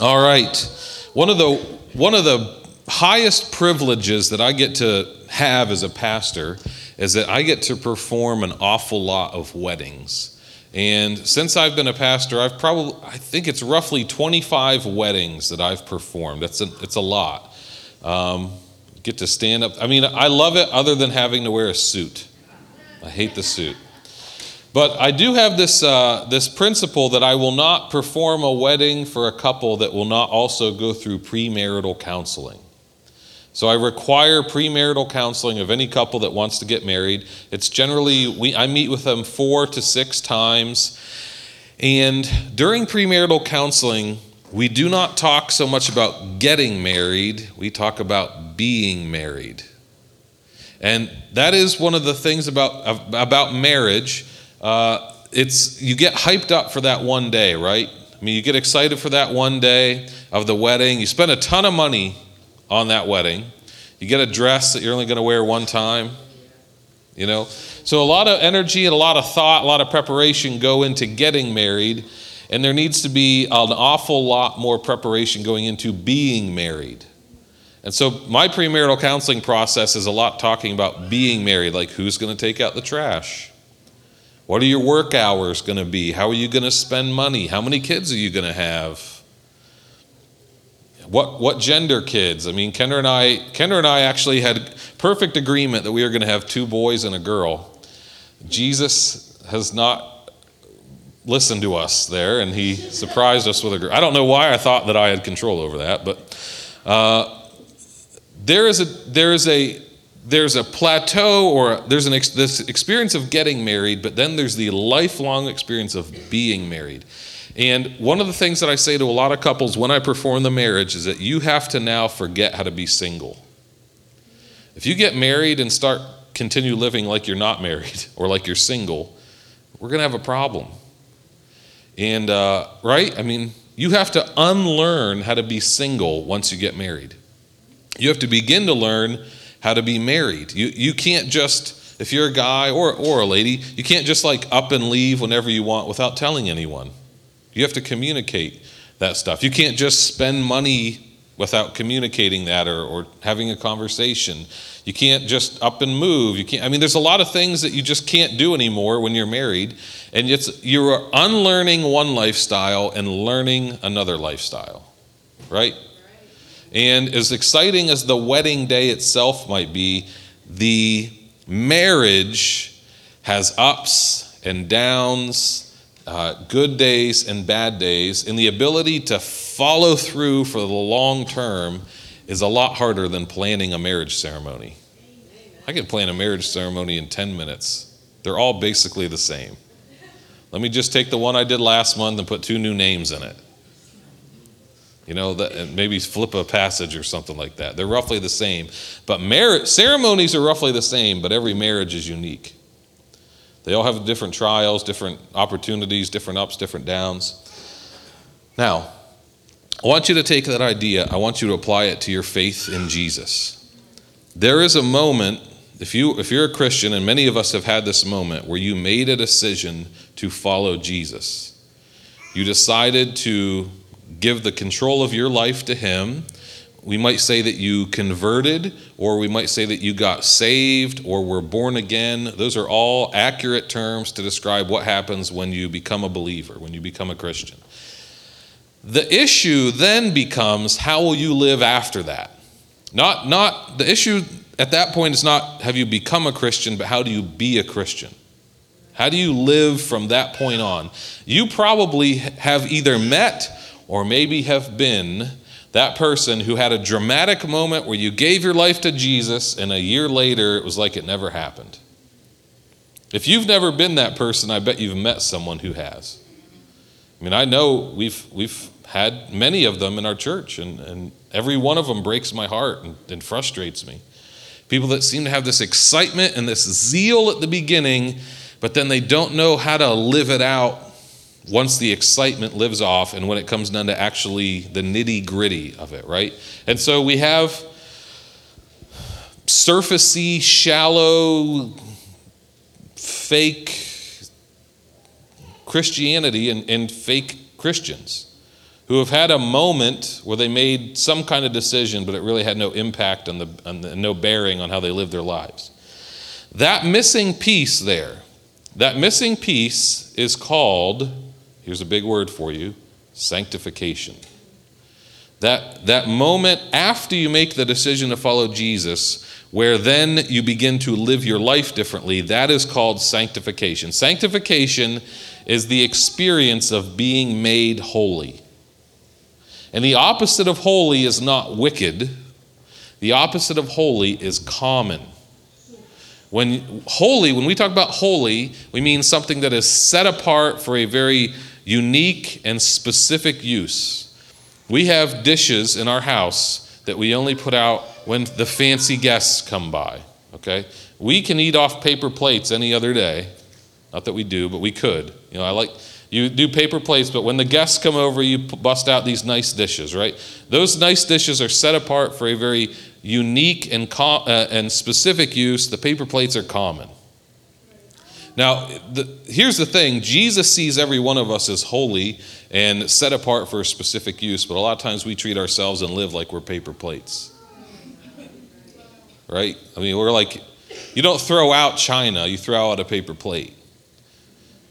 All right. One of the one of the highest privileges that I get to have as a pastor is that I get to perform an awful lot of weddings. And since I've been a pastor, I've probably I think it's roughly 25 weddings that I've performed. That's a, it's a lot. Um, get to stand up. I mean, I love it other than having to wear a suit. I hate the suit. But I do have this, uh, this principle that I will not perform a wedding for a couple that will not also go through premarital counseling. So I require premarital counseling of any couple that wants to get married. It's generally, we, I meet with them four to six times. And during premarital counseling, we do not talk so much about getting married, we talk about being married. And that is one of the things about, about marriage uh, it's you get hyped up for that one day, right? I mean, you get excited for that one day of the wedding. You spend a ton of money on that wedding. You get a dress that you're only going to wear one time. You know, so a lot of energy and a lot of thought, a lot of preparation go into getting married, and there needs to be an awful lot more preparation going into being married. And so my premarital counseling process is a lot talking about being married, like who's going to take out the trash what are your work hours going to be? How are you going to spend money? How many kids are you going to have? What, what gender kids? I mean, Kendra and I, Kendra and I actually had perfect agreement that we were going to have two boys and a girl. Jesus has not listened to us there, and he surprised us with a girl. I don't know why I thought that I had control over that, but uh, there is a there is a there's a plateau or there's an ex- this experience of getting married, but then there's the lifelong experience of being married. And one of the things that I say to a lot of couples when I perform the marriage is that you have to now forget how to be single. If you get married and start continue living like you're not married or like you're single, we're going to have a problem. And, uh, right? I mean, you have to unlearn how to be single once you get married. You have to begin to learn how to be married. You, you can't just, if you're a guy or, or a lady, you can't just like up and leave whenever you want without telling anyone. You have to communicate that stuff. You can't just spend money without communicating that or, or having a conversation. You can't just up and move. You can't, I mean, there's a lot of things that you just can't do anymore when you're married. And it's, you're unlearning one lifestyle and learning another lifestyle, right? And as exciting as the wedding day itself might be, the marriage has ups and downs, uh, good days and bad days, and the ability to follow through for the long term is a lot harder than planning a marriage ceremony. I can plan a marriage ceremony in 10 minutes. They're all basically the same. Let me just take the one I did last month and put two new names in it. You know, maybe flip a passage or something like that. They're roughly the same. But ceremonies are roughly the same, but every marriage is unique. They all have different trials, different opportunities, different ups, different downs. Now, I want you to take that idea, I want you to apply it to your faith in Jesus. There is a moment, if, you, if you're a Christian, and many of us have had this moment, where you made a decision to follow Jesus. You decided to give the control of your life to Him. We might say that you converted, or we might say that you got saved, or were born again. Those are all accurate terms to describe what happens when you become a believer, when you become a Christian. The issue then becomes how will you live after that? Not, not the issue at that point is not have you become a Christian, but how do you be a Christian? How do you live from that point on? You probably have either met or maybe have been that person who had a dramatic moment where you gave your life to Jesus and a year later it was like it never happened. If you've never been that person, I bet you've met someone who has. I mean, I know we've, we've had many of them in our church, and, and every one of them breaks my heart and, and frustrates me. People that seem to have this excitement and this zeal at the beginning, but then they don't know how to live it out once the excitement lives off and when it comes down to actually the nitty gritty of it, right? And so we have surfacey, shallow, fake Christianity and, and fake Christians who have had a moment where they made some kind of decision, but it really had no impact on the, on the no bearing on how they lived their lives. That missing piece there, that missing piece is called, here's a big word for you sanctification. That, that moment after you make the decision to follow Jesus, where then you begin to live your life differently, that is called sanctification. Sanctification is the experience of being made holy. And the opposite of holy is not wicked, the opposite of holy is common. When holy, when we talk about holy, we mean something that is set apart for a very unique and specific use. We have dishes in our house that we only put out when the fancy guests come by, okay? We can eat off paper plates any other day. Not that we do, but we could. You know, I like you do paper plates, but when the guests come over, you bust out these nice dishes, right? Those nice dishes are set apart for a very unique and, uh, and specific use. The paper plates are common. Now, the, here's the thing Jesus sees every one of us as holy and set apart for a specific use, but a lot of times we treat ourselves and live like we're paper plates. Right? I mean, we're like, you don't throw out china, you throw out a paper plate.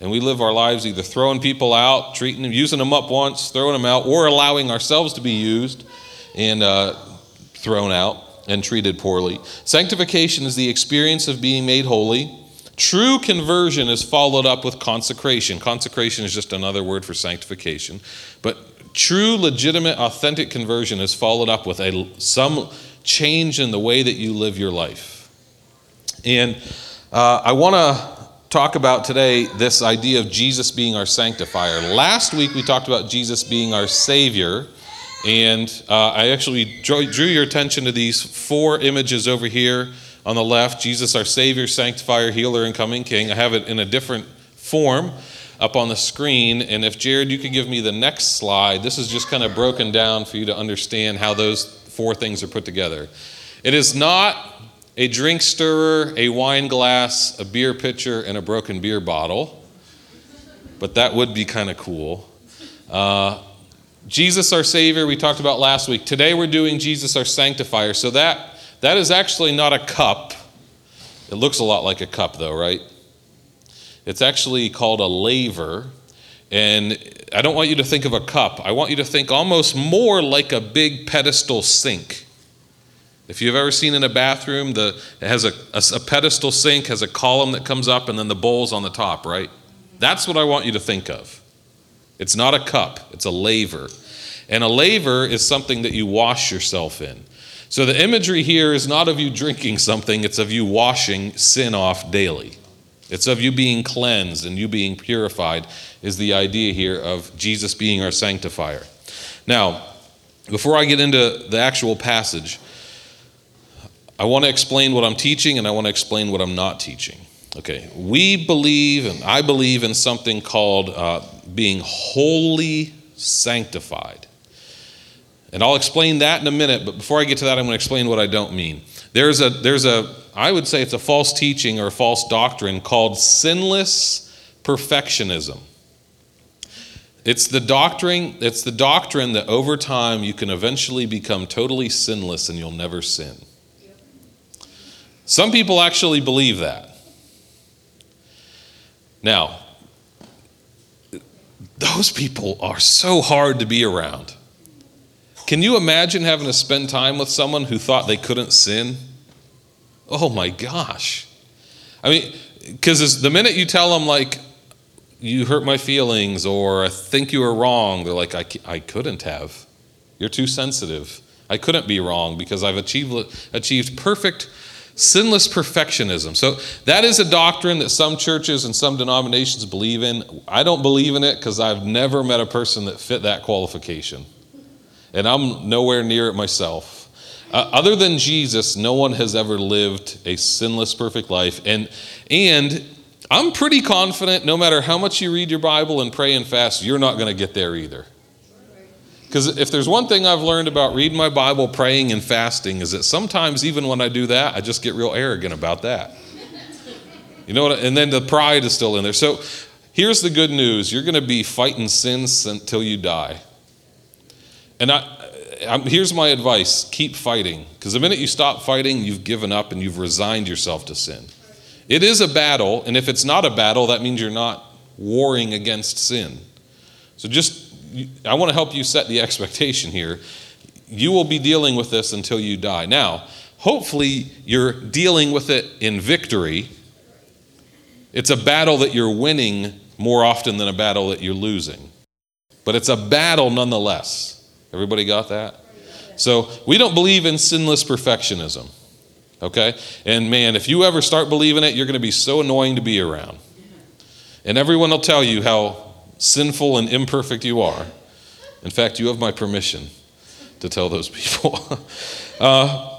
And we live our lives either throwing people out, treating them, using them up once, throwing them out, or allowing ourselves to be used and uh, thrown out and treated poorly. Sanctification is the experience of being made holy. True conversion is followed up with consecration. Consecration is just another word for sanctification. But true, legitimate, authentic conversion is followed up with a, some change in the way that you live your life. And uh, I want to talk about today this idea of Jesus being our sanctifier. Last week we talked about Jesus being our Savior. And uh, I actually drew, drew your attention to these four images over here on the left Jesus, our Savior, Sanctifier, Healer, and Coming King. I have it in a different form up on the screen. And if Jared, you could give me the next slide, this is just kind of broken down for you to understand how those four things are put together. It is not a drink stirrer, a wine glass, a beer pitcher, and a broken beer bottle, but that would be kind of cool. Uh, Jesus, our Savior, we talked about last week. Today we're doing Jesus, our Sanctifier. So that, that is actually not a cup. It looks a lot like a cup, though, right? It's actually called a laver. And I don't want you to think of a cup. I want you to think almost more like a big pedestal sink. If you've ever seen in a bathroom, the, it has a, a, a pedestal sink, has a column that comes up, and then the bowl's on the top, right? That's what I want you to think of. It's not a cup, it's a laver. And a laver is something that you wash yourself in. So the imagery here is not of you drinking something, it's of you washing sin off daily. It's of you being cleansed and you being purified, is the idea here of Jesus being our sanctifier. Now, before I get into the actual passage, I want to explain what I'm teaching and I want to explain what I'm not teaching. Okay, we believe, and I believe in something called uh, being wholly sanctified. And I'll explain that in a minute, but before I get to that, I'm going to explain what I don't mean. There's a, there's a, I would say it's a false teaching or a false doctrine called sinless perfectionism. It's the doctrine, it's the doctrine that over time you can eventually become totally sinless and you'll never sin. Some people actually believe that. Now, those people are so hard to be around. Can you imagine having to spend time with someone who thought they couldn't sin? Oh my gosh. I mean, because the minute you tell them, like, you hurt my feelings or I think you were wrong, they're like, I, I couldn't have. You're too sensitive. I couldn't be wrong because I've achieved, achieved perfect sinless perfectionism. So that is a doctrine that some churches and some denominations believe in. I don't believe in it because I've never met a person that fit that qualification. And I'm nowhere near it myself. Uh, other than Jesus, no one has ever lived a sinless, perfect life. And, and I'm pretty confident no matter how much you read your Bible and pray and fast, you're not going to get there either. Because if there's one thing I've learned about reading my Bible, praying, and fasting, is that sometimes even when I do that, I just get real arrogant about that. You know what? And then the pride is still in there. So here's the good news you're going to be fighting sins until you die. And I, I'm, here's my advice keep fighting. Because the minute you stop fighting, you've given up and you've resigned yourself to sin. It is a battle, and if it's not a battle, that means you're not warring against sin. So just, I want to help you set the expectation here. You will be dealing with this until you die. Now, hopefully, you're dealing with it in victory. It's a battle that you're winning more often than a battle that you're losing. But it's a battle nonetheless. Everybody got that? So we don't believe in sinless perfectionism. Okay? And man, if you ever start believing it, you're going to be so annoying to be around. And everyone will tell you how sinful and imperfect you are. In fact, you have my permission to tell those people. uh,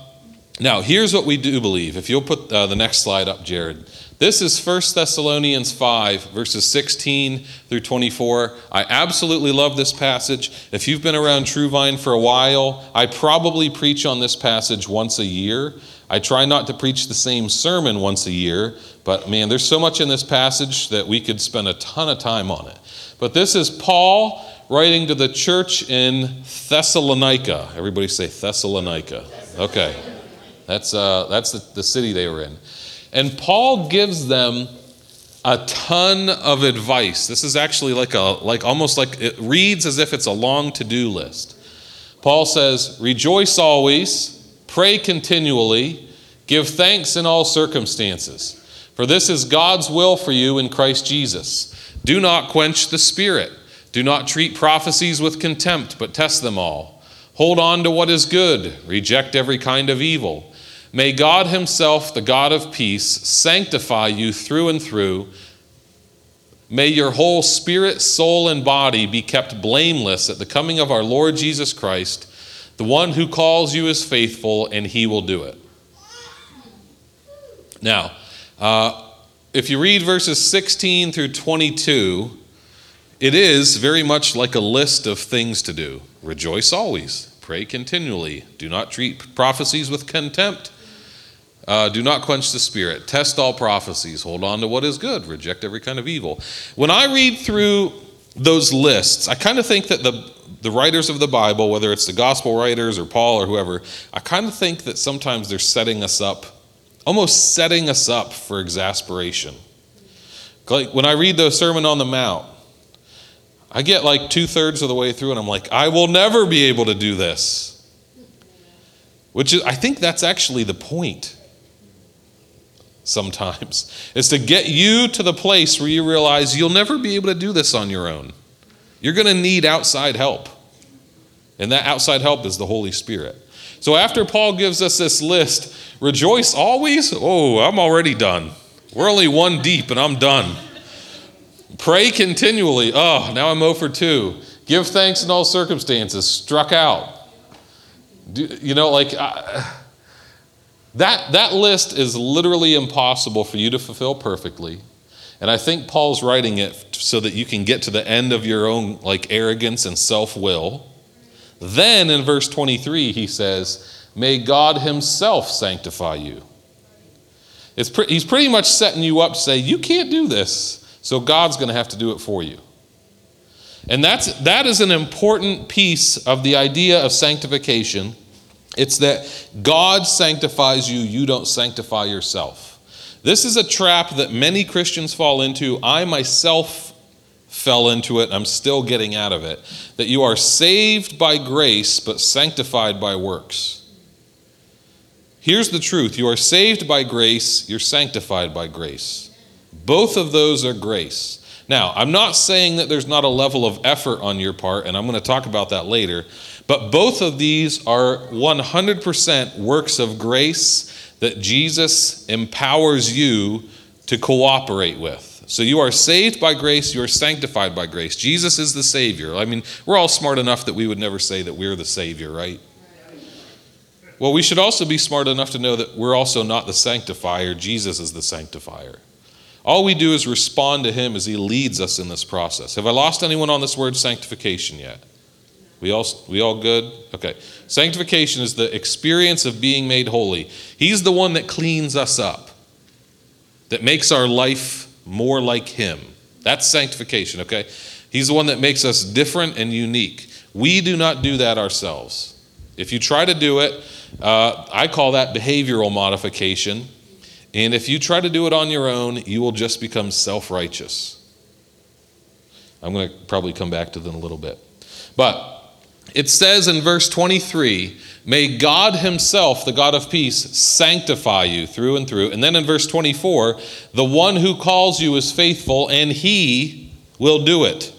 now, here's what we do believe. If you'll put uh, the next slide up, Jared. This is 1 Thessalonians 5, verses 16 through 24. I absolutely love this passage. If you've been around True Vine for a while, I probably preach on this passage once a year. I try not to preach the same sermon once a year, but man, there's so much in this passage that we could spend a ton of time on it. But this is Paul writing to the church in Thessalonica. Everybody say Thessalonica. Okay. That's, uh, that's the, the city they were in. And Paul gives them a ton of advice. This is actually like a like almost like it reads as if it's a long to-do list. Paul says, "Rejoice always, pray continually, give thanks in all circumstances, for this is God's will for you in Christ Jesus. Do not quench the spirit. Do not treat prophecies with contempt, but test them all. Hold on to what is good, reject every kind of evil." May God Himself, the God of peace, sanctify you through and through. May your whole spirit, soul, and body be kept blameless at the coming of our Lord Jesus Christ. The one who calls you is faithful, and He will do it. Now, uh, if you read verses 16 through 22, it is very much like a list of things to do. Rejoice always, pray continually, do not treat prophecies with contempt uh, do not quench the spirit. Test all prophecies. Hold on to what is good. Reject every kind of evil. When I read through those lists, I kind of think that the, the writers of the Bible, whether it's the gospel writers or Paul or whoever, I kind of think that sometimes they're setting us up, almost setting us up for exasperation. Like when I read the Sermon on the Mount, I get like two thirds of the way through and I'm like, I will never be able to do this. Which is, I think that's actually the point sometimes, is to get you to the place where you realize you'll never be able to do this on your own. You're going to need outside help. And that outside help is the Holy Spirit. So after Paul gives us this list, rejoice always. Oh, I'm already done. We're only one deep and I'm done. Pray continually. Oh, now I'm 0 for 2. Give thanks in all circumstances. Struck out. Do, you know, like. That, that list is literally impossible for you to fulfill perfectly. And I think Paul's writing it so that you can get to the end of your own like arrogance and self-will. Then in verse 23 he says, "May God himself sanctify you." Pre- he's pretty much setting you up to say you can't do this, so God's going to have to do it for you. And that's that is an important piece of the idea of sanctification it's that God sanctifies you, you don't sanctify yourself. This is a trap that many Christians fall into. I myself fell into it. I'm still getting out of it. That you are saved by grace, but sanctified by works. Here's the truth you are saved by grace, you're sanctified by grace. Both of those are grace. Now, I'm not saying that there's not a level of effort on your part, and I'm going to talk about that later. But both of these are 100% works of grace that Jesus empowers you to cooperate with. So you are saved by grace, you are sanctified by grace. Jesus is the Savior. I mean, we're all smart enough that we would never say that we're the Savior, right? Well, we should also be smart enough to know that we're also not the sanctifier, Jesus is the sanctifier. All we do is respond to Him as He leads us in this process. Have I lost anyone on this word sanctification yet? We all, we all good? Okay. Sanctification is the experience of being made holy. He's the one that cleans us up, that makes our life more like Him. That's sanctification, okay? He's the one that makes us different and unique. We do not do that ourselves. If you try to do it, uh, I call that behavioral modification. And if you try to do it on your own, you will just become self righteous. I'm going to probably come back to that in a little bit. But it says in verse 23 May God Himself, the God of peace, sanctify you through and through. And then in verse 24, the one who calls you is faithful, and He will do it.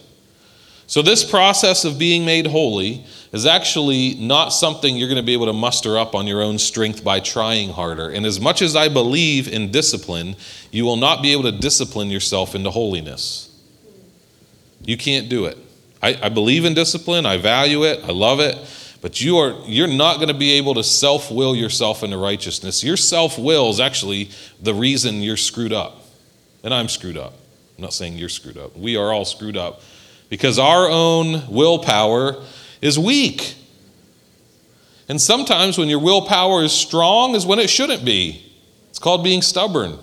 So, this process of being made holy is actually not something you're going to be able to muster up on your own strength by trying harder. And as much as I believe in discipline, you will not be able to discipline yourself into holiness. You can't do it. I, I believe in discipline, I value it, I love it, but you are you're not going to be able to self-will yourself into righteousness. Your self-will is actually the reason you're screwed up. And I'm screwed up. I'm not saying you're screwed up. We are all screwed up because our own willpower is weak. And sometimes when your willpower is strong is when it shouldn't be. It's called being stubborn.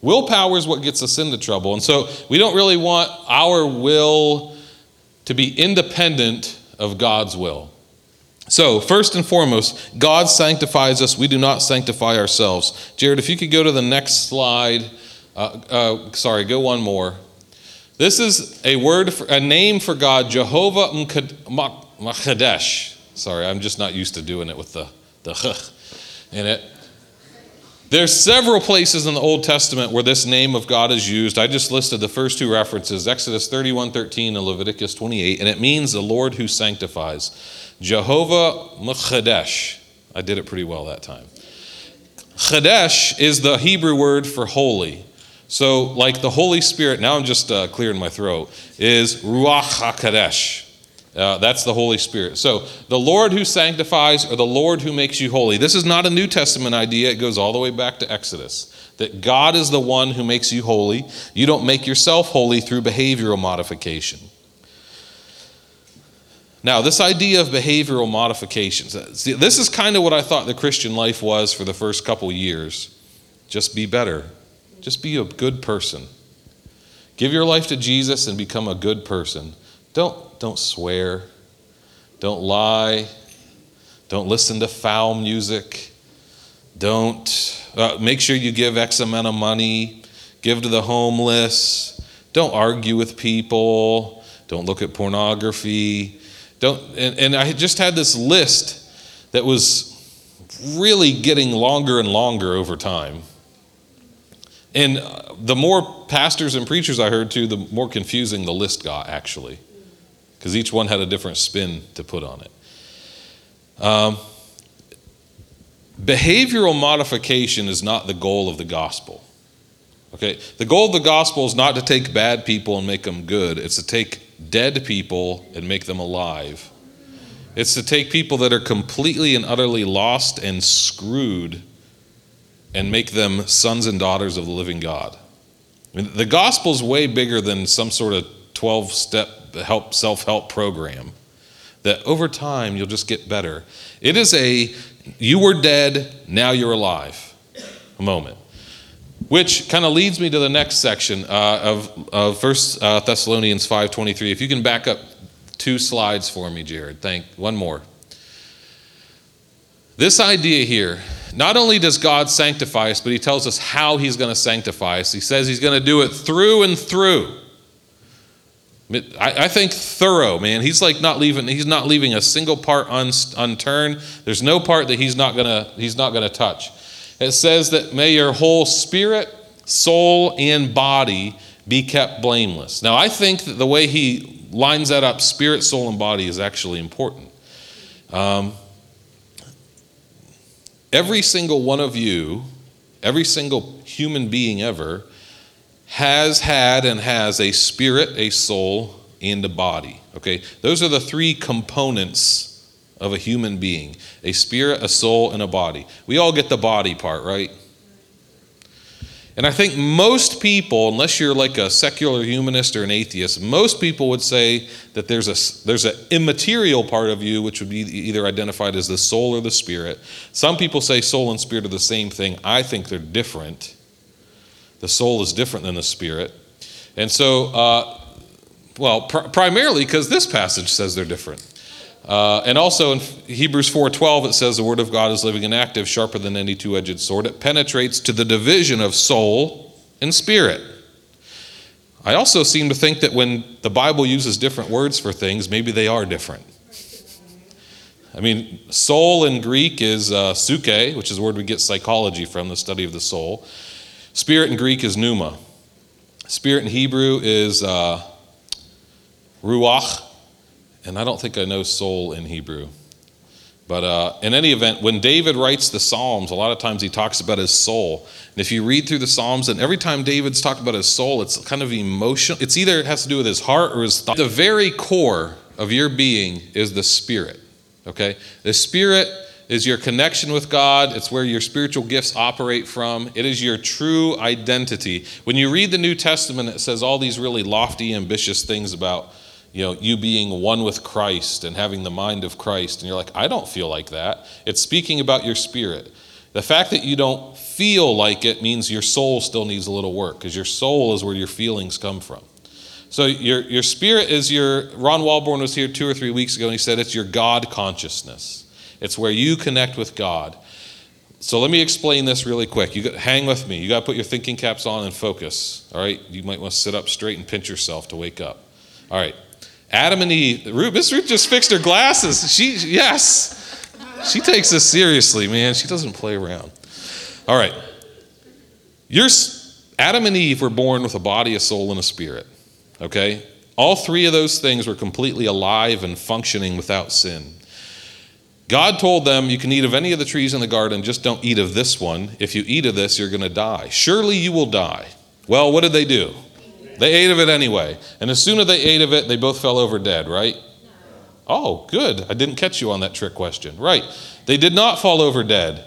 Willpower is what gets us into trouble. And so we don't really want our will to be independent of God's will. So, first and foremost, God sanctifies us. We do not sanctify ourselves. Jared, if you could go to the next slide. Uh, uh, sorry, go one more. This is a word, for, a name for God, Jehovah Makadesh. Sorry, I'm just not used to doing it with the the in it. There's several places in the Old Testament where this name of God is used. I just listed the first two references, Exodus 31:13 and Leviticus 28, and it means the Lord who sanctifies. Jehovah Makadesh. I did it pretty well that time. Chadesh is the Hebrew word for holy. So, like the Holy Spirit, now I'm just uh, clearing my throat, is Ruach HaKadesh. Uh, that's the Holy Spirit. So, the Lord who sanctifies or the Lord who makes you holy. This is not a New Testament idea. It goes all the way back to Exodus. That God is the one who makes you holy. You don't make yourself holy through behavioral modification. Now, this idea of behavioral modifications, uh, see, this is kind of what I thought the Christian life was for the first couple years. Just be better. Just be a good person. Give your life to Jesus and become a good person. Don't, don't swear. Don't lie. Don't listen to foul music. Don't uh, make sure you give X amount of money. Give to the homeless. Don't argue with people. Don't look at pornography. Don't, and, and I just had this list that was really getting longer and longer over time. And the more pastors and preachers I heard too, the more confusing the list got, actually because each one had a different spin to put on it. Um, behavioral modification is not the goal of the gospel. Okay? The goal of the gospel is not to take bad people and make them good, it's to take dead people and make them alive. It's to take people that are completely and utterly lost and screwed and make them sons and daughters of the living God. I mean, the gospel is way bigger than some sort of 12 step help self-help program that over time you'll just get better. It is a you were dead, now you're alive moment. Which kind of leads me to the next section uh, of, of First uh, Thessalonians 5.23. If you can back up two slides for me, Jared. Thank one more. This idea here, not only does God sanctify us, but he tells us how he's going to sanctify us. He says he's going to do it through and through. I, I, think thorough, man. He's like not leaving. He's not leaving a single part un, unturned. There's no part that he's not gonna. He's not gonna touch. It says that may your whole spirit, soul, and body be kept blameless. Now, I think that the way he lines that up, spirit, soul, and body, is actually important. Um, every single one of you, every single human being ever, has had and has a spirit, a soul, and a body. Okay, those are the three components of a human being a spirit, a soul, and a body. We all get the body part, right? And I think most people, unless you're like a secular humanist or an atheist, most people would say that there's a there's an immaterial part of you which would be either identified as the soul or the spirit. Some people say soul and spirit are the same thing. I think they're different. The soul is different than the spirit. And so, uh, Well, pr- primarily because this passage says they're different. Uh, and also in Hebrews 4:12 it says the word of God is living and active, sharper than any two-edged sword. It penetrates to the division of soul and spirit. I also seem to think that when the Bible uses different words for things, maybe they are different. I mean, soul in Greek is uh, psyche, which is word we get psychology from, the study of the soul. Spirit in Greek is pneuma. Spirit in Hebrew is uh, ruach, and I don't think I know soul in Hebrew. But uh, in any event, when David writes the Psalms, a lot of times he talks about his soul. And if you read through the Psalms, and every time David's talked about his soul, it's kind of emotional. It's either it has to do with his heart or his thought. The very core of your being is the spirit. Okay? The spirit is your connection with God. It's where your spiritual gifts operate from. It is your true identity. When you read the New Testament, it says all these really lofty, ambitious things about you know you being one with Christ and having the mind of Christ and you're like I don't feel like that it's speaking about your spirit the fact that you don't feel like it means your soul still needs a little work because your soul is where your feelings come from so your your spirit is your Ron Walborn was here 2 or 3 weeks ago and he said it's your God consciousness it's where you connect with God so let me explain this really quick. You got, hang with me. You got to put your thinking caps on and focus. All right. You might want to sit up straight and pinch yourself to wake up. All right. Adam and Eve. Ruth, Miss Ruth just fixed her glasses. She, yes, she takes this seriously, man. She doesn't play around. All right. You're, Adam and Eve were born with a body, a soul, and a spirit. Okay? All three of those things were completely alive and functioning without sin. God told them, You can eat of any of the trees in the garden, just don't eat of this one. If you eat of this, you're going to die. Surely you will die. Well, what did they do? They ate of it anyway. And as soon as they ate of it, they both fell over dead, right? Oh, good. I didn't catch you on that trick question. Right. They did not fall over dead.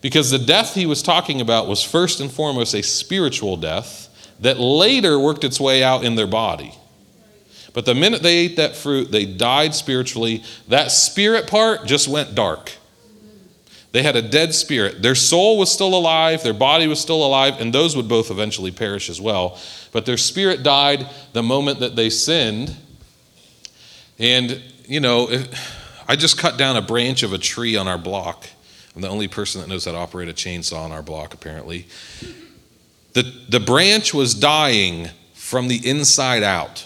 Because the death he was talking about was first and foremost a spiritual death that later worked its way out in their body. But the minute they ate that fruit, they died spiritually. That spirit part just went dark. They had a dead spirit. Their soul was still alive, their body was still alive, and those would both eventually perish as well. But their spirit died the moment that they sinned. And, you know, I just cut down a branch of a tree on our block. I'm the only person that knows how to operate a chainsaw on our block, apparently. The, the branch was dying from the inside out.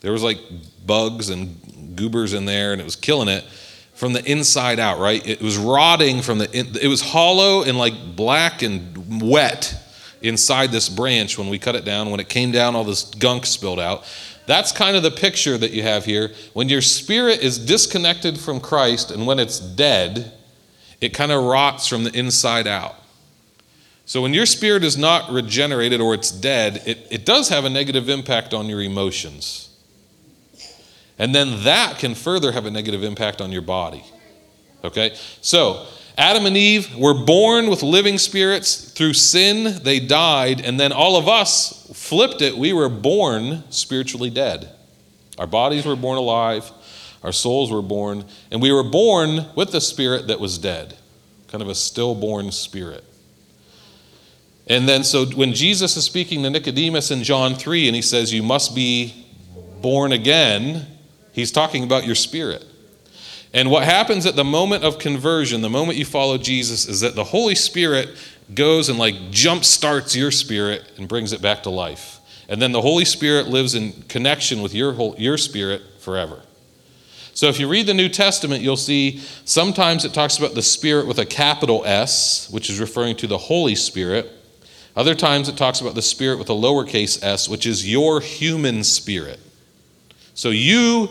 There was like bugs and goobers in there, and it was killing it from the inside out, right? It was rotting from the, it was hollow and like black and wet inside this branch when we cut it down. When it came down, all this gunk spilled out. That's kind of the picture that you have here. When your spirit is disconnected from Christ and when it's dead, it kind of rots from the inside out. So when your spirit is not regenerated or it's dead, it, it does have a negative impact on your emotions. And then that can further have a negative impact on your body. Okay? So, Adam and Eve were born with living spirits. Through sin, they died. And then all of us flipped it. We were born spiritually dead. Our bodies were born alive, our souls were born, and we were born with a spirit that was dead, kind of a stillborn spirit. And then, so when Jesus is speaking to Nicodemus in John 3, and he says, You must be born again, He's talking about your spirit. And what happens at the moment of conversion, the moment you follow Jesus, is that the Holy Spirit goes and like jump starts your spirit and brings it back to life. And then the Holy Spirit lives in connection with your, whole, your spirit forever. So if you read the New Testament, you'll see sometimes it talks about the Spirit with a capital S, which is referring to the Holy Spirit. Other times it talks about the Spirit with a lowercase s, which is your human spirit. So you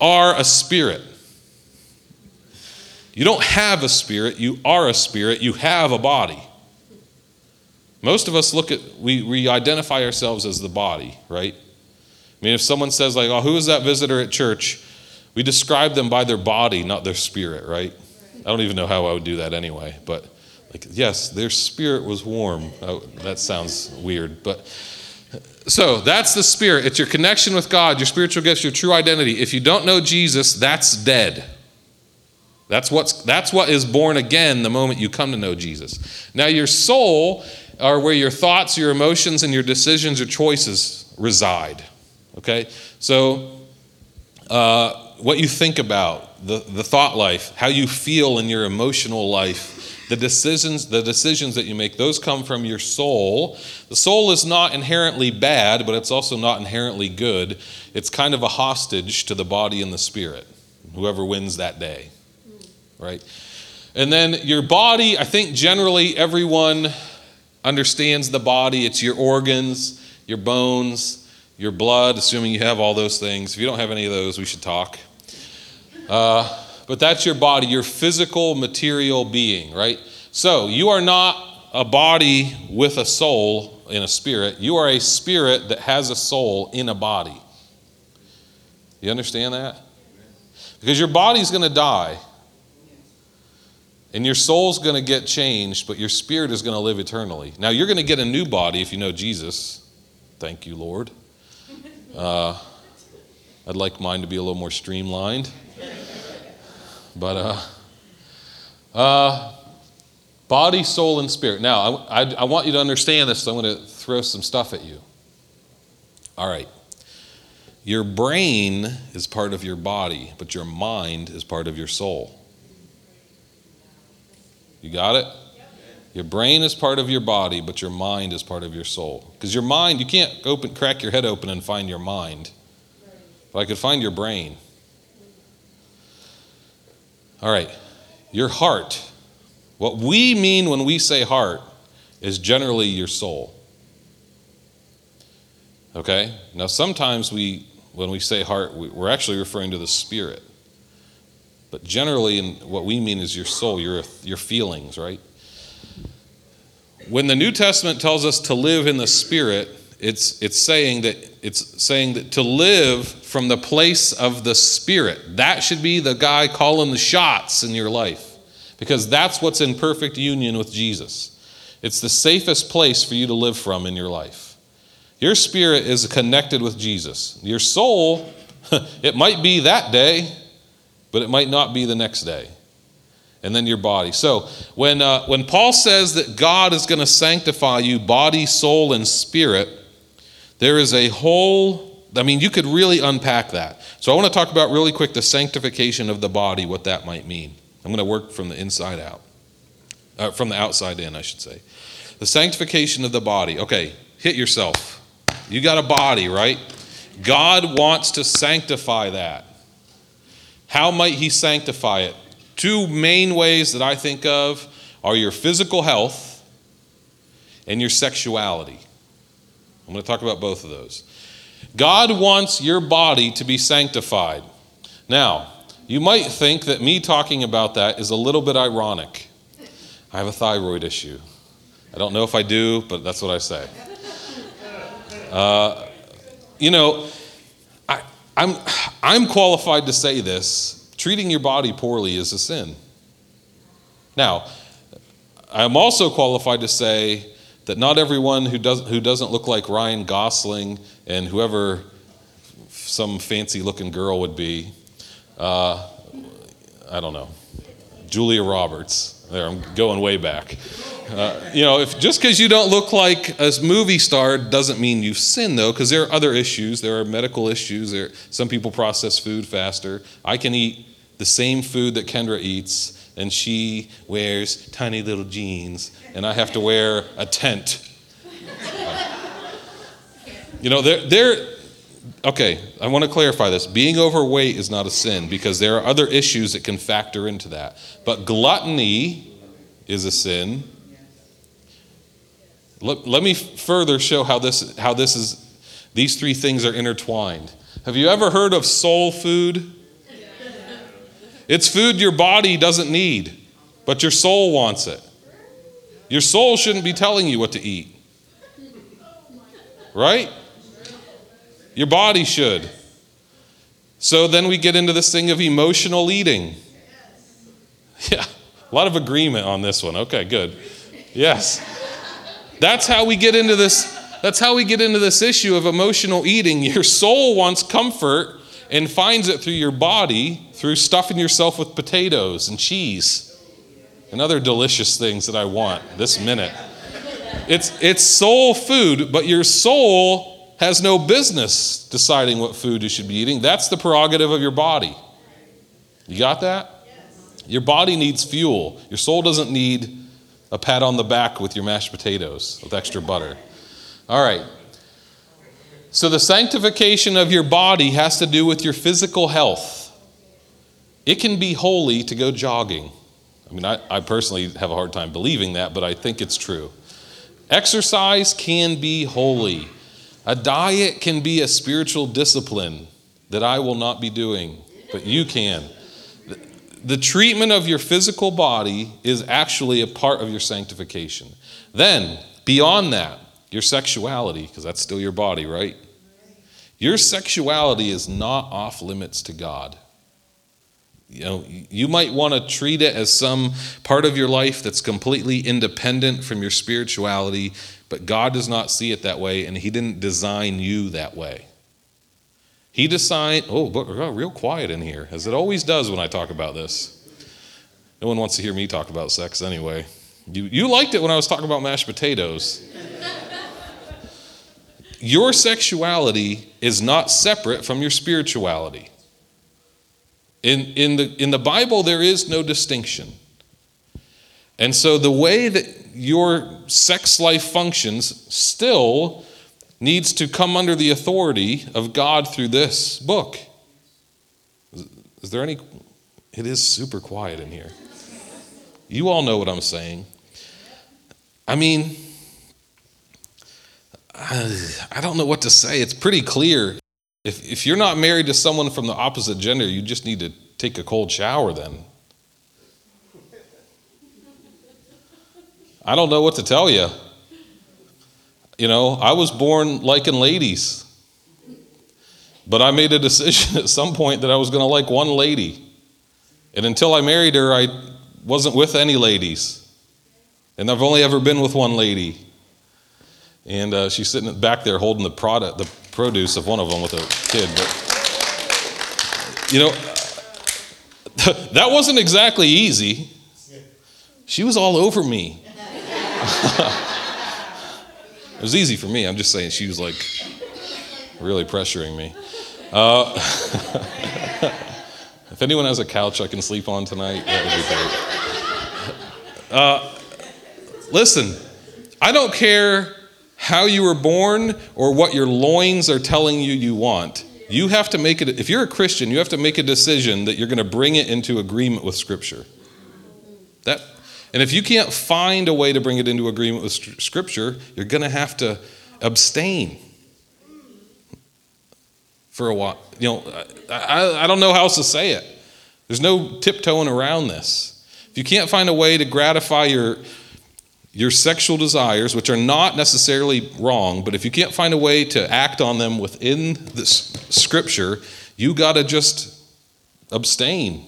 are a spirit. You don't have a spirit, you are a spirit, you have a body. Most of us look at, we, we identify ourselves as the body, right? I mean, if someone says, like, oh, who is that visitor at church? We describe them by their body, not their spirit, right? I don't even know how I would do that anyway, but like, yes, their spirit was warm. Oh, that sounds weird, but so that's the spirit. It's your connection with God, your spiritual gifts, your true identity. If you don't know Jesus, that's dead. That's what's that's what is born again the moment you come to know Jesus. Now your soul are where your thoughts, your emotions, and your decisions or choices reside. Okay? So, uh, what you think about, the, the thought life, how you feel in your emotional life, the decisions, the decisions that you make, those come from your soul. The soul is not inherently bad, but it's also not inherently good. It's kind of a hostage to the body and the spirit, whoever wins that day. Right? And then your body, I think generally everyone understands the body. It's your organs, your bones, your blood, assuming you have all those things. If you don't have any of those, we should talk. Uh, but that's your body, your physical, material being, right? So you are not a body with a soul in a spirit. You are a spirit that has a soul in a body. You understand that? Because your body's going to die. And your soul's going to get changed, but your spirit is going to live eternally. Now, you're going to get a new body if you know Jesus. Thank you, Lord. Uh, I'd like mine to be a little more streamlined. But uh, uh, body, soul, and spirit. Now, I, I, I want you to understand this, so I'm going to throw some stuff at you. All right. Your brain is part of your body, but your mind is part of your soul. You got it? Your brain is part of your body, but your mind is part of your soul. Because your mind, you can't open, crack your head open and find your mind. But I could find your brain. All right, your heart. What we mean when we say heart is generally your soul. Okay? Now, sometimes we, when we say heart, we're actually referring to the spirit. But generally, what we mean is your soul, your, your feelings, right? When the New Testament tells us to live in the Spirit, it's, it's saying that it's saying that to live from the place of the Spirit. That should be the guy calling the shots in your life. Because that's what's in perfect union with Jesus. It's the safest place for you to live from in your life. Your spirit is connected with Jesus. Your soul, it might be that day, but it might not be the next day. And then your body. So when, uh, when Paul says that God is going to sanctify you, body, soul, and spirit, there is a whole, I mean, you could really unpack that. So I want to talk about really quick the sanctification of the body, what that might mean. I'm going to work from the inside out, uh, from the outside in, I should say. The sanctification of the body. Okay, hit yourself. You got a body, right? God wants to sanctify that. How might He sanctify it? Two main ways that I think of are your physical health and your sexuality. I'm going to talk about both of those. God wants your body to be sanctified. Now, you might think that me talking about that is a little bit ironic. I have a thyroid issue. I don't know if I do, but that's what I say. Uh, you know, I'm, I'm qualified to say this treating your body poorly is a sin. Now, I'm also qualified to say that not everyone who, does, who doesn't look like Ryan Gosling and whoever some fancy looking girl would be, uh, I don't know, Julia Roberts. There, I'm going way back. Uh, you know, if just because you don't look like a movie star doesn't mean you've sinned, though, because there are other issues. There are medical issues. There, some people process food faster. I can eat the same food that Kendra eats, and she wears tiny little jeans, and I have to wear a tent. you know, they're, they're okay, I want to clarify this. Being overweight is not a sin because there are other issues that can factor into that. But gluttony is a sin let, let me further show how this, how this is, these three things are intertwined. Have you ever heard of soul food? It's food your body doesn't need, but your soul wants it. Your soul shouldn't be telling you what to eat. Right? Your body should. So then we get into this thing of emotional eating. Yeah, a lot of agreement on this one. Okay, good. Yes. That's how we get into this that's how we get into this issue of emotional eating. Your soul wants comfort and finds it through your body through stuffing yourself with potatoes and cheese and other delicious things that I want this minute. It's it's soul food, but your soul has no business deciding what food you should be eating. That's the prerogative of your body. You got that? Your body needs fuel. Your soul doesn't need a pat on the back with your mashed potatoes with extra butter. All right. So the sanctification of your body has to do with your physical health. It can be holy to go jogging. I mean, I, I personally have a hard time believing that, but I think it's true. Exercise can be holy. A diet can be a spiritual discipline that I will not be doing, but you can. The treatment of your physical body is actually a part of your sanctification. Then, beyond that, your sexuality, because that's still your body, right? Your sexuality is not off limits to God. You know, you might want to treat it as some part of your life that's completely independent from your spirituality, but God does not see it that way, and He didn't design you that way. He designed, oh, but uh, real quiet in here, as it always does when I talk about this. No one wants to hear me talk about sex anyway. You, you liked it when I was talking about mashed potatoes. your sexuality is not separate from your spirituality. In, in, the, in the Bible, there is no distinction. And so the way that your sex life functions still needs to come under the authority of God through this book. Is, is there any? It is super quiet in here. You all know what I'm saying. I mean, I don't know what to say. It's pretty clear. If, if you're not married to someone from the opposite gender, you just need to take a cold shower then. I don't know what to tell you. You know, I was born liking ladies, but I made a decision at some point that I was going to like one lady. And until I married her, I wasn't with any ladies. And I've only ever been with one lady. And uh, she's sitting back there holding the product, the produce of one of them with a kid. But, you know, that wasn't exactly easy. She was all over me. it was easy for me. I'm just saying she was like really pressuring me. Uh, if anyone has a couch I can sleep on tonight, that would be great. Uh, listen, I don't care how you were born or what your loins are telling you you want. You have to make it, if you're a Christian, you have to make a decision that you're going to bring it into agreement with Scripture. That, and if you can't find a way to bring it into agreement with Scripture, you're going to have to abstain for a while. You know, I, I don't know how else to say it. There's no tiptoeing around this. If you can't find a way to gratify your, your sexual desires, which are not necessarily wrong, but if you can't find a way to act on them within the scripture, you got to just abstain.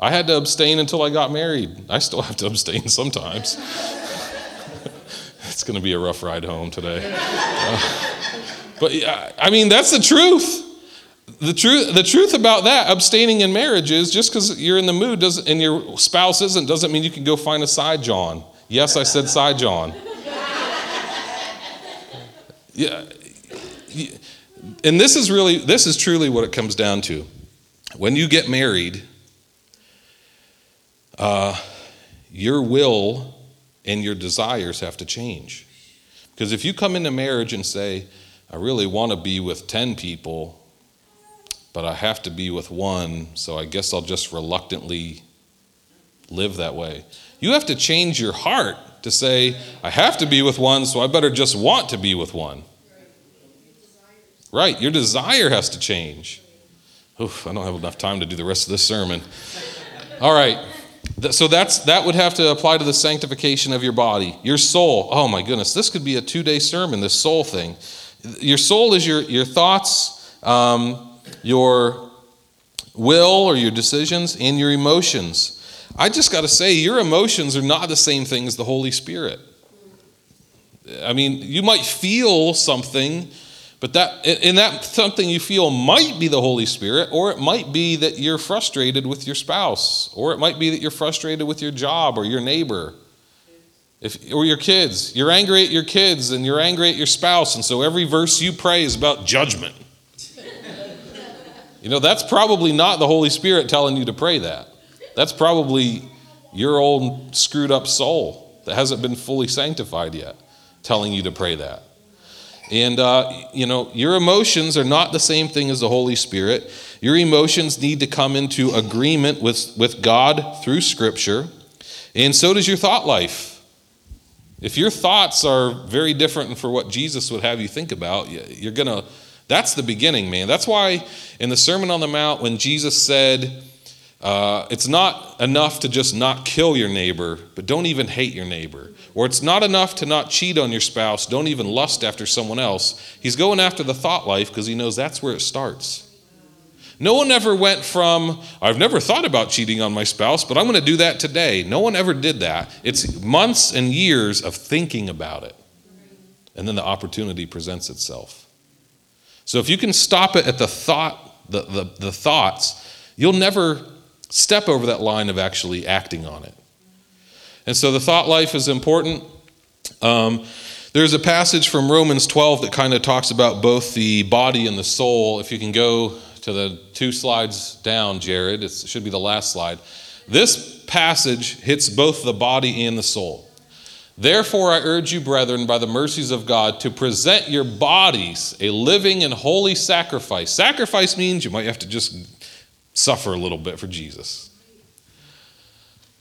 I had to abstain until I got married. I still have to abstain sometimes. it's going to be a rough ride home today. Uh, but I mean, that's the truth. The truth, the truth about that, abstaining in marriage is just because you're in the mood doesn't, and your spouse isn't, doesn't mean you can go find a side John. Yes, I said side John. Yeah. And this is really, this is truly what it comes down to. When you get married, uh, your will and your desires have to change. Because if you come into marriage and say, I really want to be with 10 people, but I have to be with one, so I guess I'll just reluctantly live that way. You have to change your heart to say, I have to be with one, so I better just want to be with one. Right, your desire has to change. Oof, I don't have enough time to do the rest of this sermon. All right. So that's that would have to apply to the sanctification of your body. Your soul. Oh my goodness, this could be a two-day sermon, this soul thing. Your soul is your, your thoughts, um, your will or your decisions, and your emotions. I just got to say, your emotions are not the same thing as the Holy Spirit. I mean, you might feel something, but that and that something you feel might be the Holy Spirit, or it might be that you're frustrated with your spouse, or it might be that you're frustrated with your job or your neighbor. If, or your kids. You're angry at your kids and you're angry at your spouse, and so every verse you pray is about judgment. you know, that's probably not the Holy Spirit telling you to pray that. That's probably your old screwed up soul that hasn't been fully sanctified yet telling you to pray that. And, uh, you know, your emotions are not the same thing as the Holy Spirit. Your emotions need to come into agreement with, with God through Scripture, and so does your thought life. If your thoughts are very different for what Jesus would have you think about, you're going to, that's the beginning, man. That's why in the Sermon on the Mount, when Jesus said, uh, it's not enough to just not kill your neighbor, but don't even hate your neighbor. Or it's not enough to not cheat on your spouse, don't even lust after someone else. He's going after the thought life because he knows that's where it starts. No one ever went from, I've never thought about cheating on my spouse, but I'm going to do that today. No one ever did that. It's months and years of thinking about it. And then the opportunity presents itself. So if you can stop it at the thought, the, the, the thoughts, you'll never step over that line of actually acting on it. And so the thought life is important. Um, there's a passage from Romans 12 that kind of talks about both the body and the soul. If you can go to the two slides down, Jared. It should be the last slide. This passage hits both the body and the soul. Therefore, I urge you, brethren, by the mercies of God, to present your bodies a living and holy sacrifice. Sacrifice means you might have to just suffer a little bit for Jesus.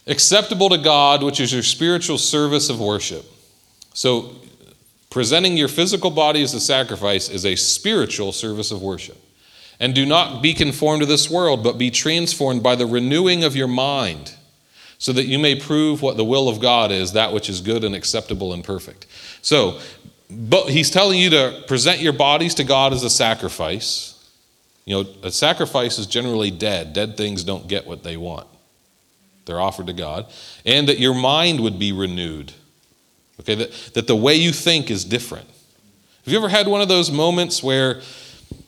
Acceptable to God, which is your spiritual service of worship. So, presenting your physical body as a sacrifice is a spiritual service of worship. And do not be conformed to this world, but be transformed by the renewing of your mind, so that you may prove what the will of God is, that which is good and acceptable and perfect. So, but he's telling you to present your bodies to God as a sacrifice. You know, a sacrifice is generally dead. Dead things don't get what they want. They're offered to God. And that your mind would be renewed. Okay, that, that the way you think is different. Have you ever had one of those moments where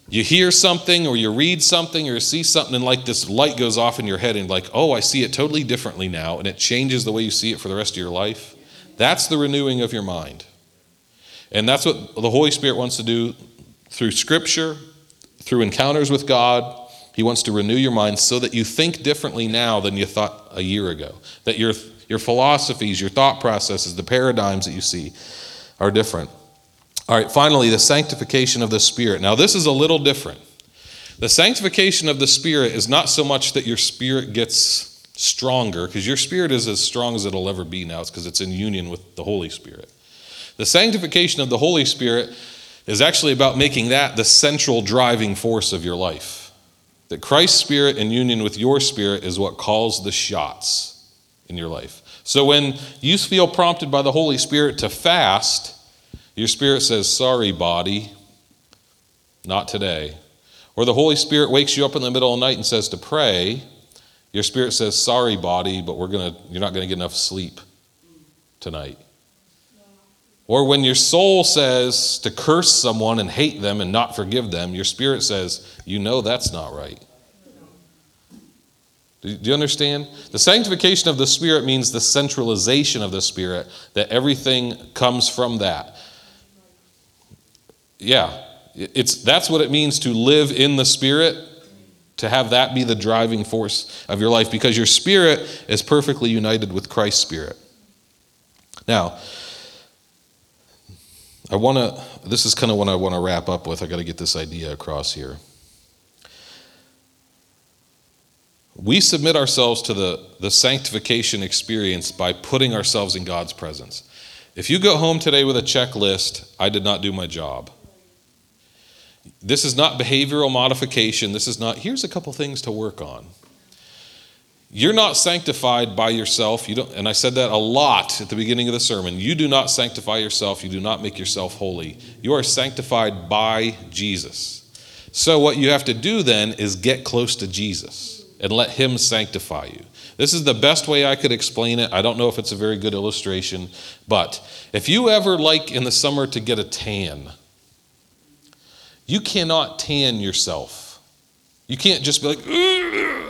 you hear something or you read something or you see something and like this light goes off in your head and like oh i see it totally differently now and it changes the way you see it for the rest of your life that's the renewing of your mind and that's what the holy spirit wants to do through scripture through encounters with god he wants to renew your mind so that you think differently now than you thought a year ago that your your philosophies your thought processes the paradigms that you see are different all right, finally, the sanctification of the Spirit. Now, this is a little different. The sanctification of the Spirit is not so much that your spirit gets stronger, because your spirit is as strong as it'll ever be now. It's because it's in union with the Holy Spirit. The sanctification of the Holy Spirit is actually about making that the central driving force of your life. That Christ's Spirit in union with your spirit is what calls the shots in your life. So when you feel prompted by the Holy Spirit to fast, your spirit says, Sorry, body, not today. Or the Holy Spirit wakes you up in the middle of the night and says to pray. Your spirit says, Sorry, body, but we're gonna, you're not going to get enough sleep tonight. Or when your soul says to curse someone and hate them and not forgive them, your spirit says, You know that's not right. Do you understand? The sanctification of the Spirit means the centralization of the Spirit, that everything comes from that yeah, it's, that's what it means to live in the Spirit, to have that be the driving force of your life, because your spirit is perfectly united with Christ's Spirit. Now, I want to, this is kind of what I want to wrap up with. I got to get this idea across here. We submit ourselves to the, the sanctification experience by putting ourselves in God's presence. If you go home today with a checklist, I did not do my job. This is not behavioral modification. This is not, here's a couple things to work on. You're not sanctified by yourself. You don't, and I said that a lot at the beginning of the sermon. You do not sanctify yourself. You do not make yourself holy. You are sanctified by Jesus. So, what you have to do then is get close to Jesus and let Him sanctify you. This is the best way I could explain it. I don't know if it's a very good illustration, but if you ever like in the summer to get a tan, you cannot tan yourself. You can't just be like,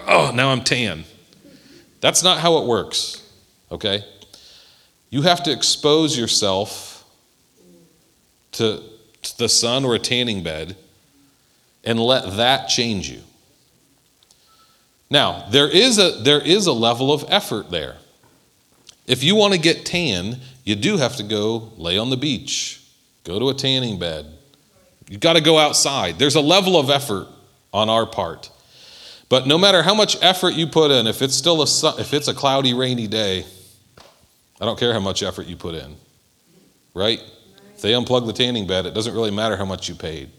oh, now I'm tan. That's not how it works, okay? You have to expose yourself to, to the sun or a tanning bed and let that change you. Now, there is a, there is a level of effort there. If you want to get tan, you do have to go lay on the beach, go to a tanning bed. You've got to go outside. There's a level of effort on our part. But no matter how much effort you put in, if it's still a if it's a cloudy, rainy day, I don't care how much effort you put in. Right? If they unplug the tanning bed, it doesn't really matter how much you paid.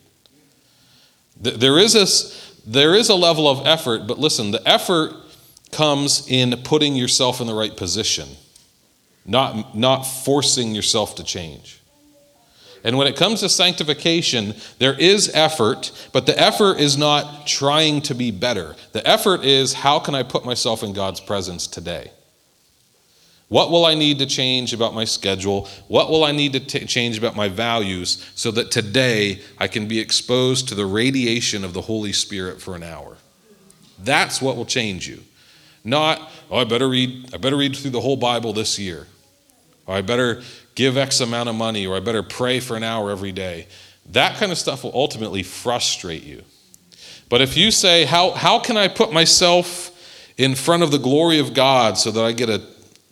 There is a, there is a level of effort, but listen, the effort comes in putting yourself in the right position, not, not forcing yourself to change. And when it comes to sanctification, there is effort, but the effort is not trying to be better. The effort is how can I put myself in God's presence today? What will I need to change about my schedule? What will I need to t- change about my values so that today I can be exposed to the radiation of the Holy Spirit for an hour? That's what will change you. Not, oh, I better read, I better read through the whole Bible this year. Or I better give X amount of money, or I better pray for an hour every day. That kind of stuff will ultimately frustrate you. But if you say, How, how can I put myself in front of the glory of God so that I get a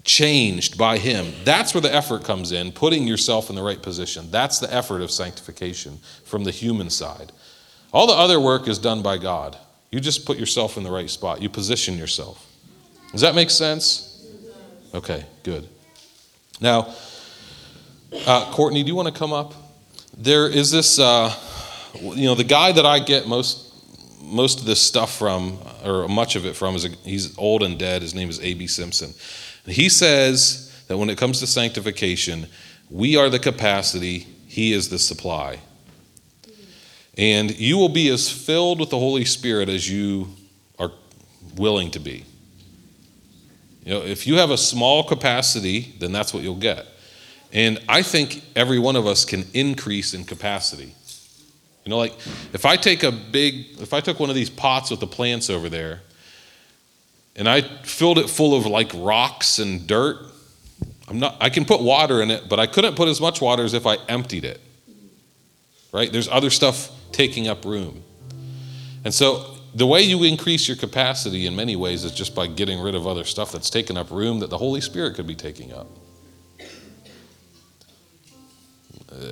changed by Him. That's where the effort comes in, putting yourself in the right position. That's the effort of sanctification from the human side. All the other work is done by God. You just put yourself in the right spot, you position yourself. Does that make sense? Okay, good. Now, uh, Courtney, do you want to come up? There is this, uh, you know, the guy that I get most most of this stuff from, or much of it from, is a, he's old and dead. His name is A.B. Simpson. He says that when it comes to sanctification, we are the capacity, He is the supply. And you will be as filled with the Holy Spirit as you are willing to be. You know, if you have a small capacity, then that's what you'll get. And I think every one of us can increase in capacity. You know, like if I take a big, if I took one of these pots with the plants over there, and I filled it full of like rocks and dirt, I'm not, I can put water in it, but I couldn't put as much water as if I emptied it. Right? There's other stuff taking up room. And so the way you increase your capacity in many ways is just by getting rid of other stuff that's taking up room that the Holy Spirit could be taking up.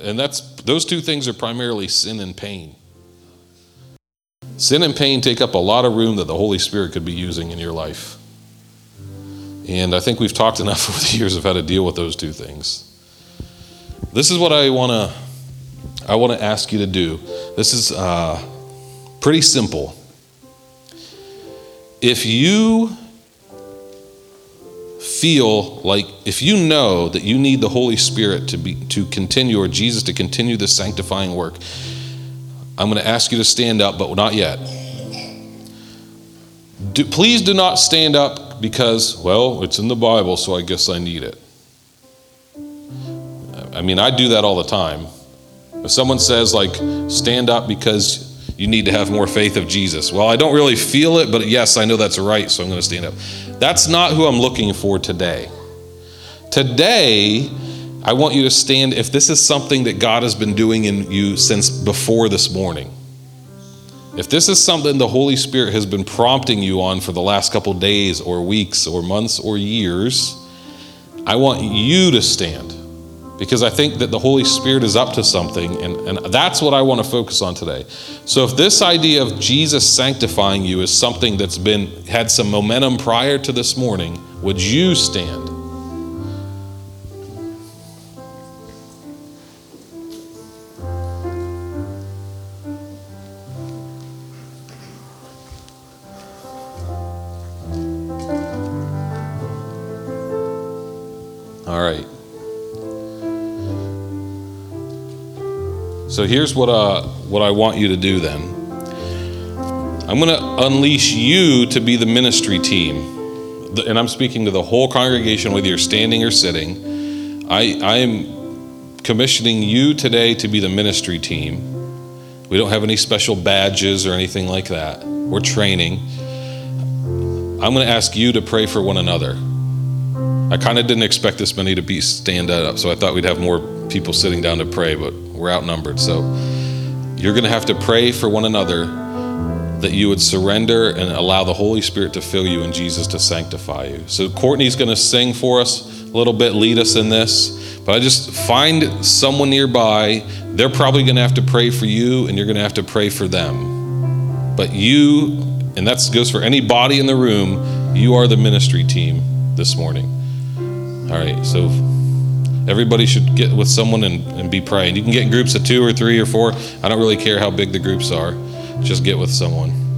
And that's those two things are primarily sin and pain. Sin and pain take up a lot of room that the Holy Spirit could be using in your life. And I think we've talked enough over the years of how to deal with those two things. This is what I want to I want to ask you to do. This is uh, pretty simple. If you feel like if you know that you need the Holy Spirit to be to continue or Jesus to continue the sanctifying work, I'm going to ask you to stand up, but not yet. Do, please do not stand up because, well, it's in the Bible, so I guess I need it. I mean, I do that all the time. If someone says, like, stand up because you need to have more faith of Jesus. Well, I don't really feel it, but yes, I know that's right, so I'm going to stand up. That's not who I'm looking for today. Today, I want you to stand if this is something that God has been doing in you since before this morning. If this is something the Holy Spirit has been prompting you on for the last couple days or weeks or months or years, I want you to stand because I think that the Holy Spirit is up to something, and, and that's what I want to focus on today. So, if this idea of Jesus sanctifying you is something that's been had some momentum prior to this morning, would you stand? So here's what, uh, what I want you to do then. I'm going to unleash you to be the ministry team. And I'm speaking to the whole congregation, whether you're standing or sitting. I, I am commissioning you today to be the ministry team. We don't have any special badges or anything like that. We're training. I'm going to ask you to pray for one another. I kind of didn't expect this many to be stand up, so I thought we'd have more people sitting down to pray, but we're outnumbered. So you're going to have to pray for one another that you would surrender and allow the Holy Spirit to fill you and Jesus to sanctify you. So Courtney's going to sing for us a little bit, lead us in this. But I just find someone nearby. They're probably going to have to pray for you, and you're going to have to pray for them. But you, and that goes for anybody in the room, you are the ministry team this morning. All right, so everybody should get with someone and, and be praying. You can get in groups of two or three or four. I don't really care how big the groups are, just get with someone.